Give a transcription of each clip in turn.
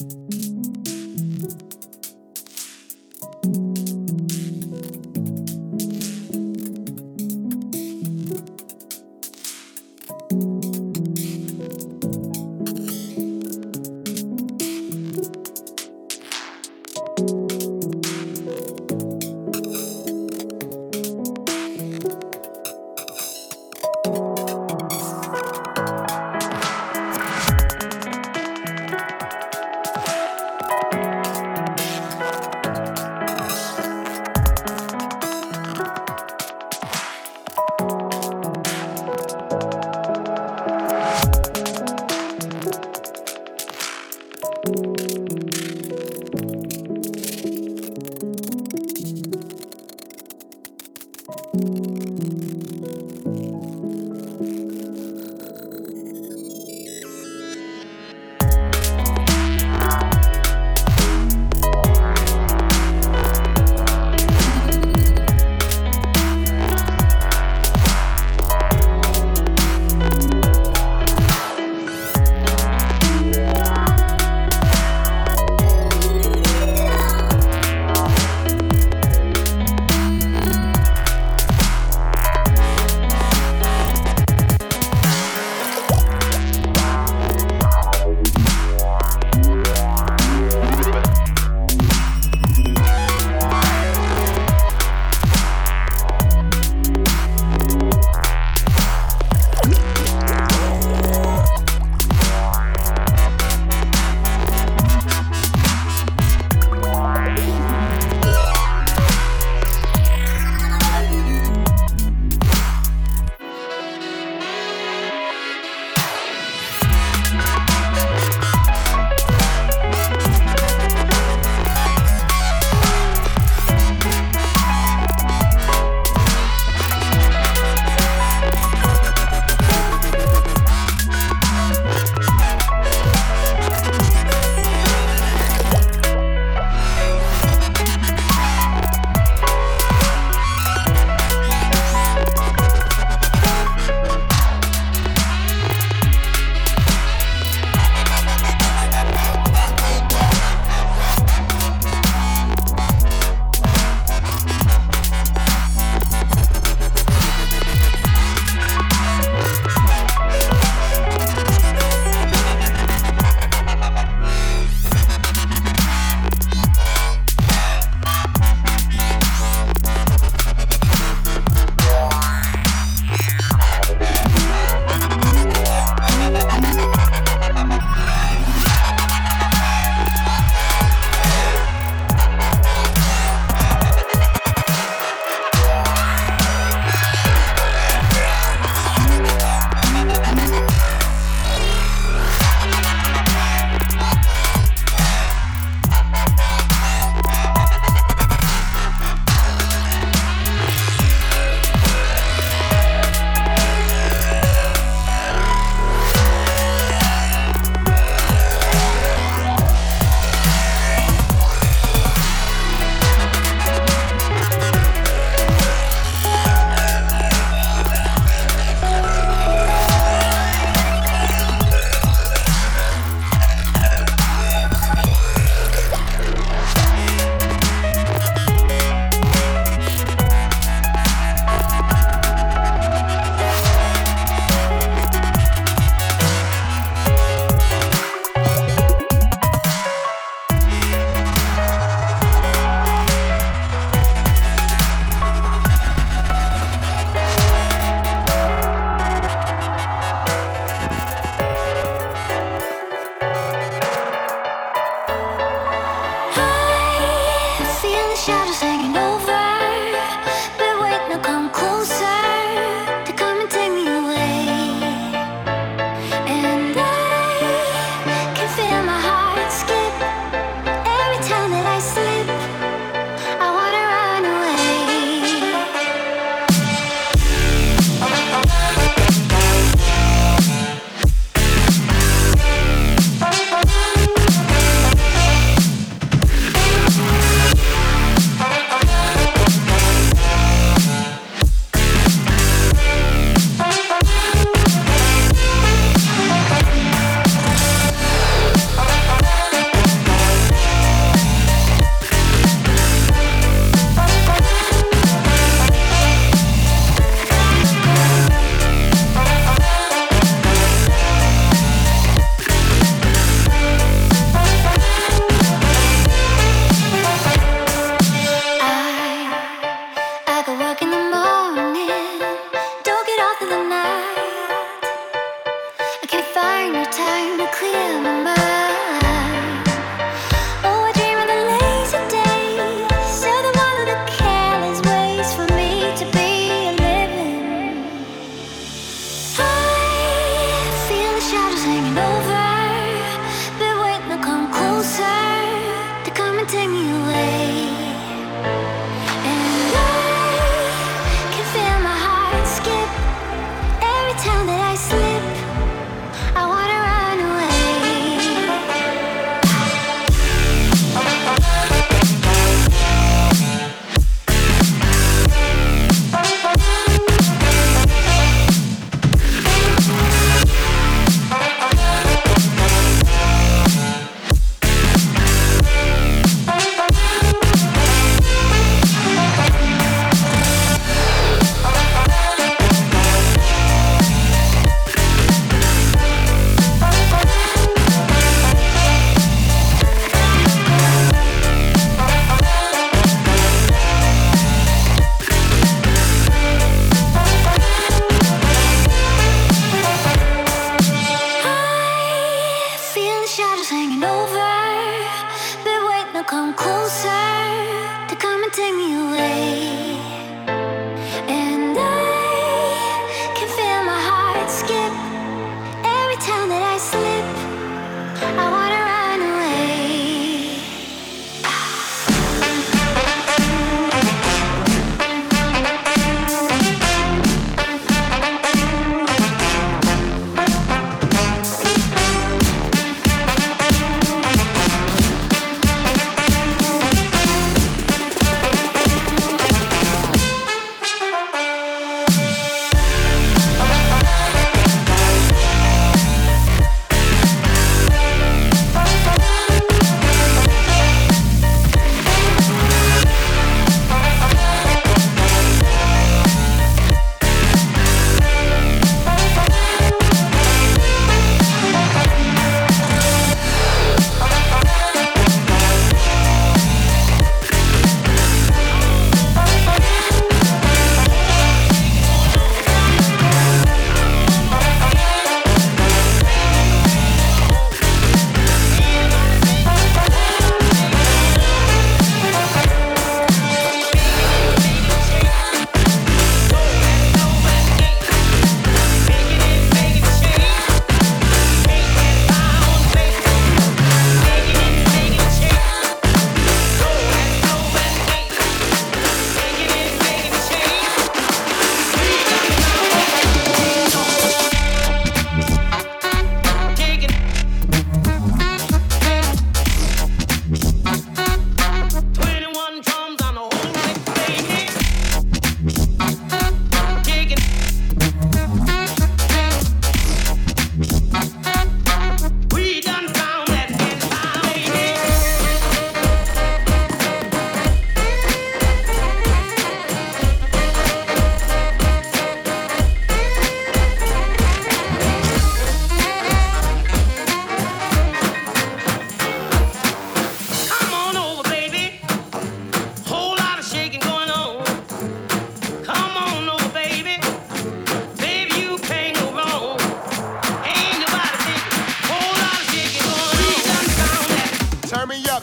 Música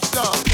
stop.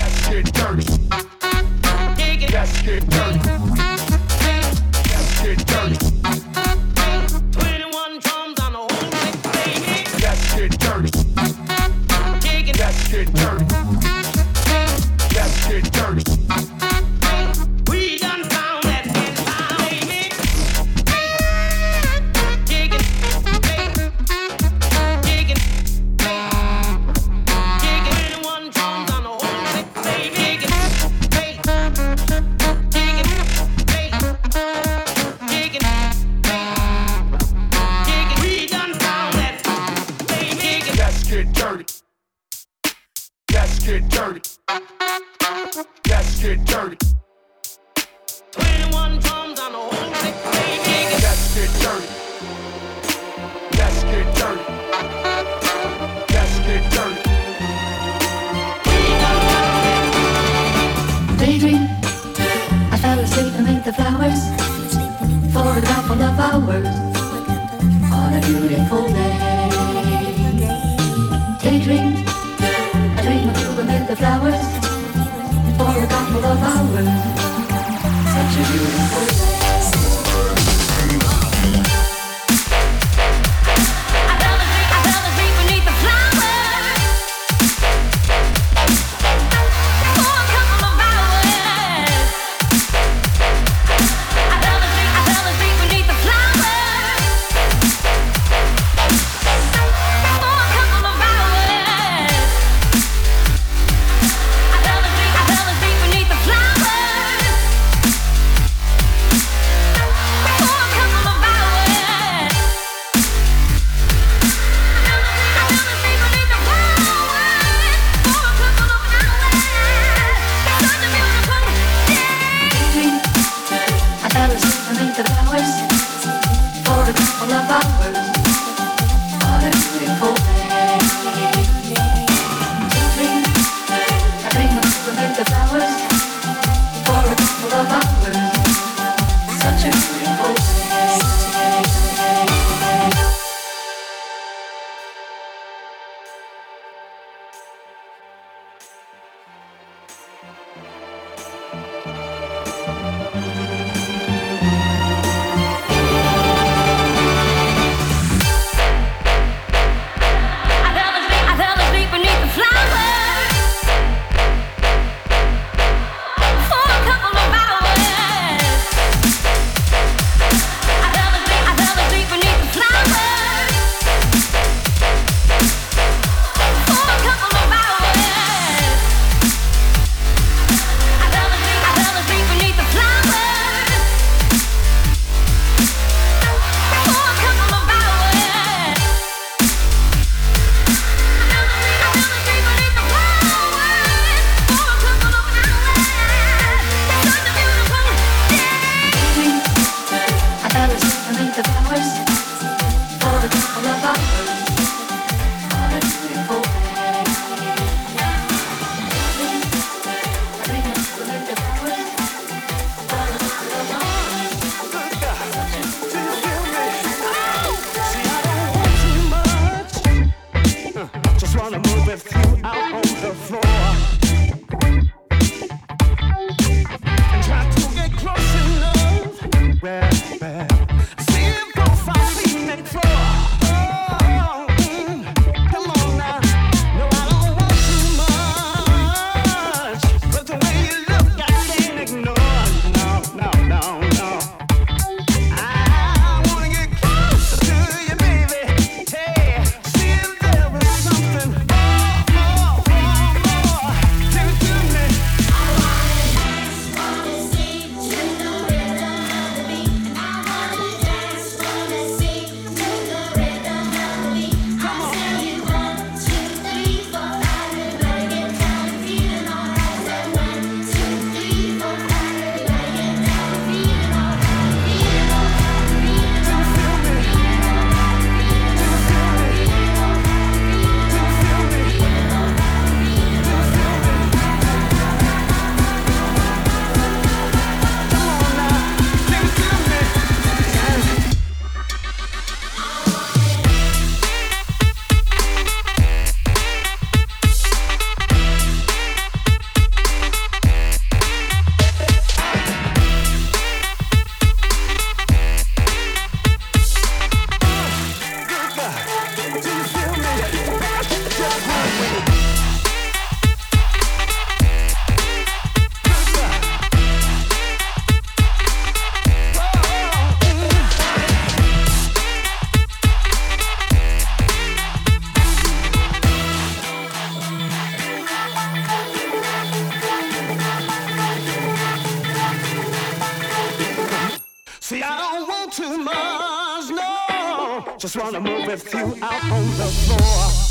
Too much, no. Just wanna move with you out on the floor.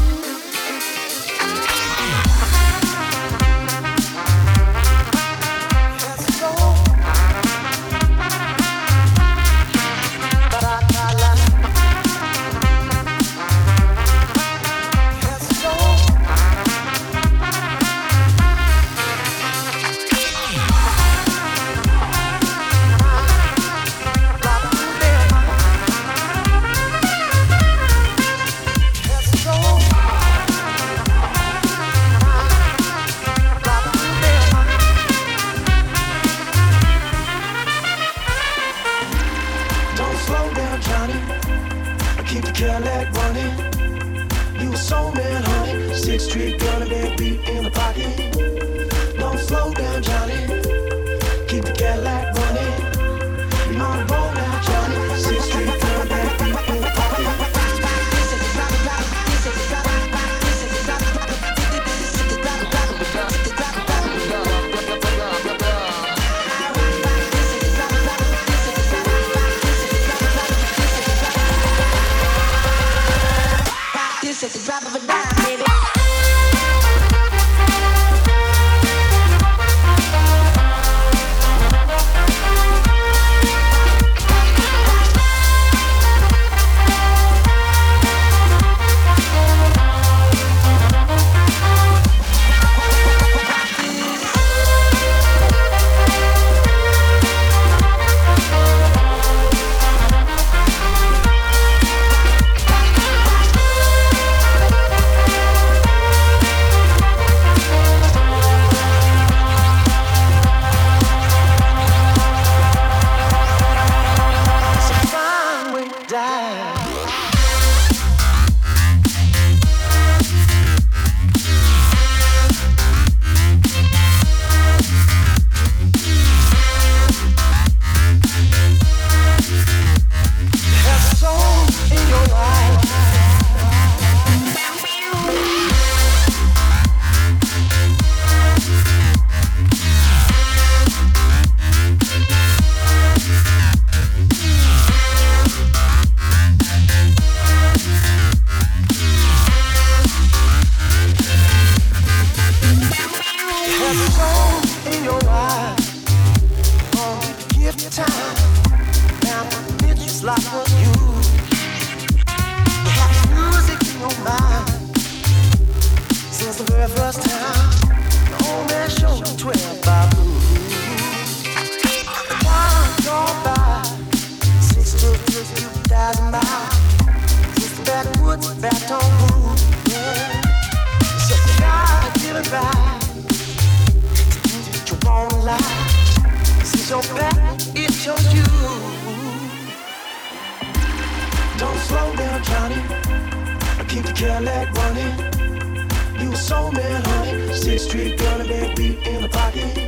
keep the Cadillac running. You a soul man, honey. Six Street gonna be beat in the pocket.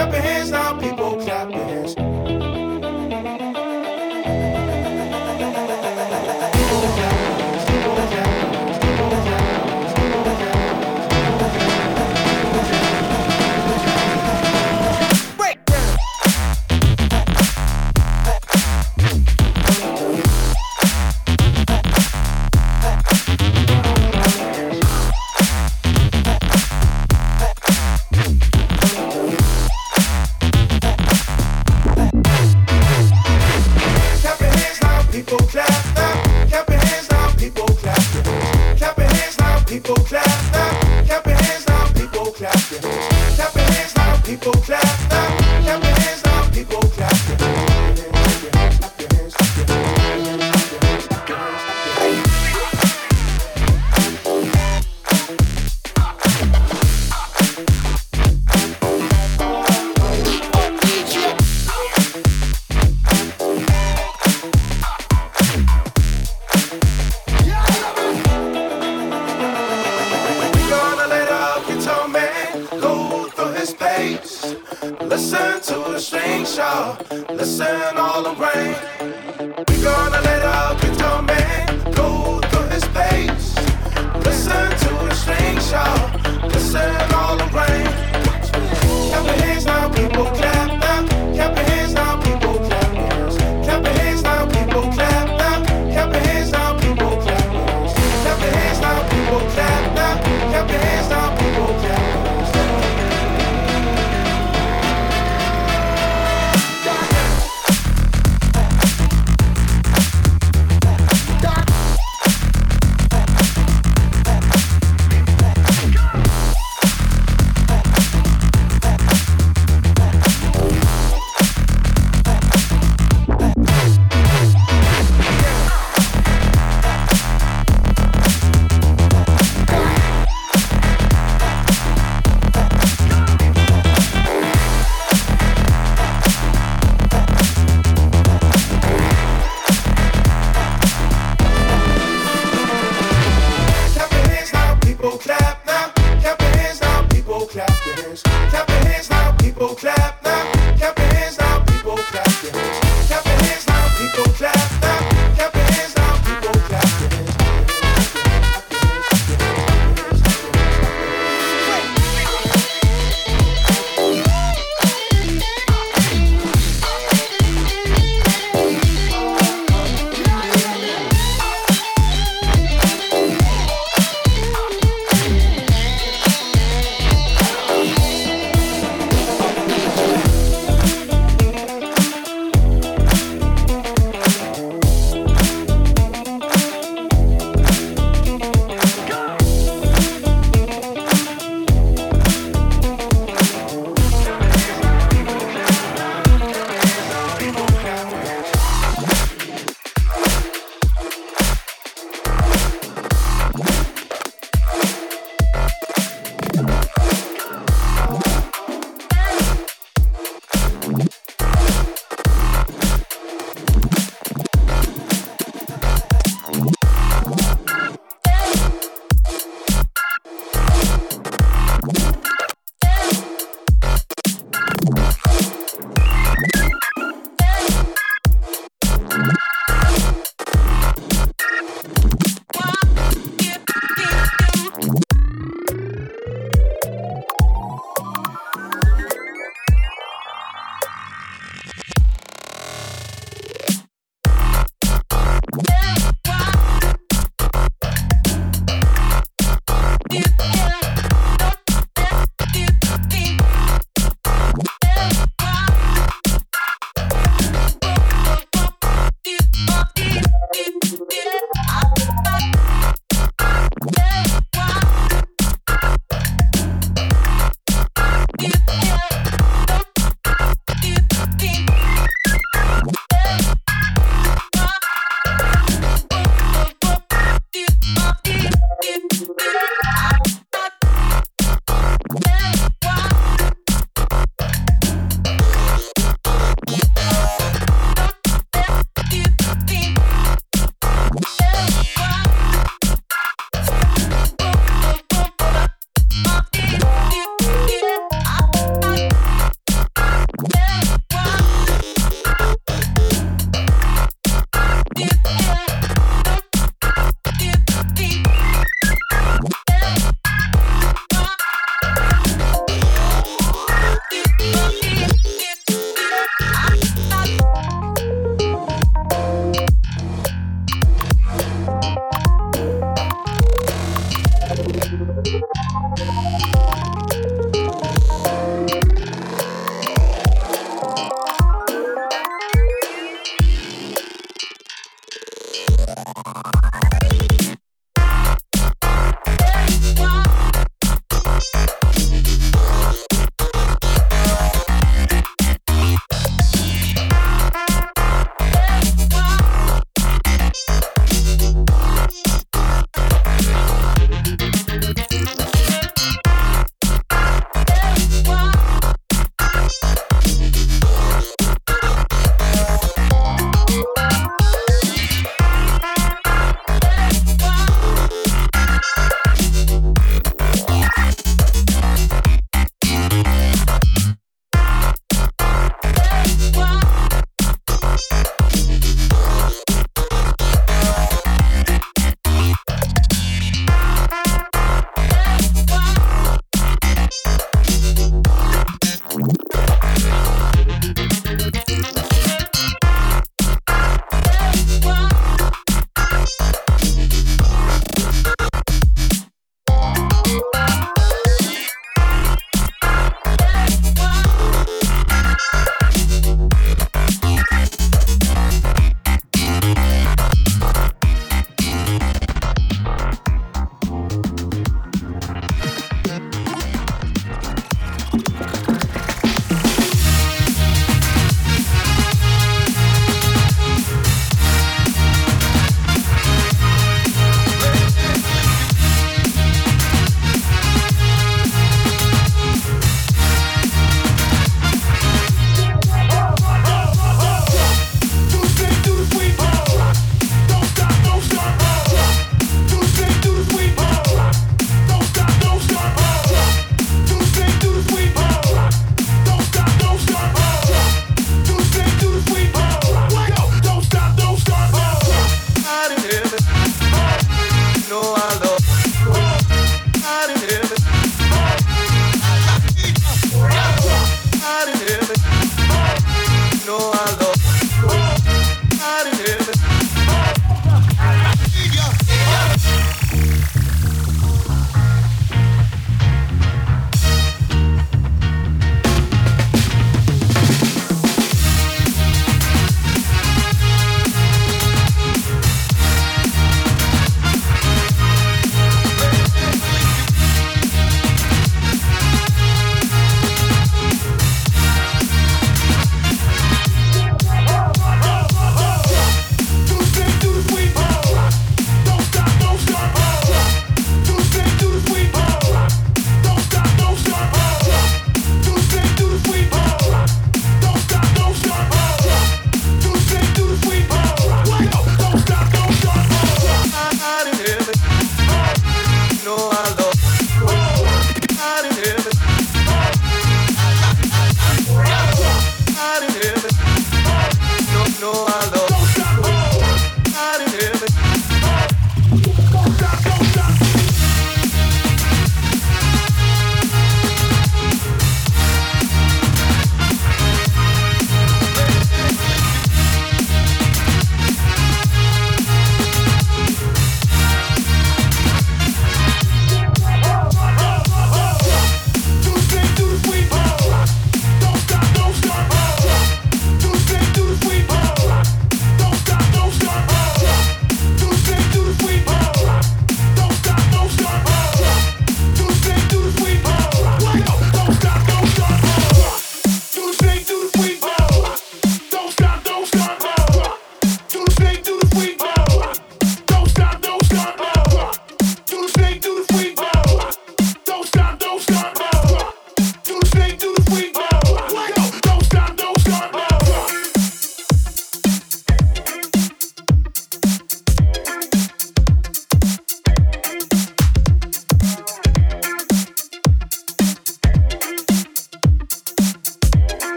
Up your hands now.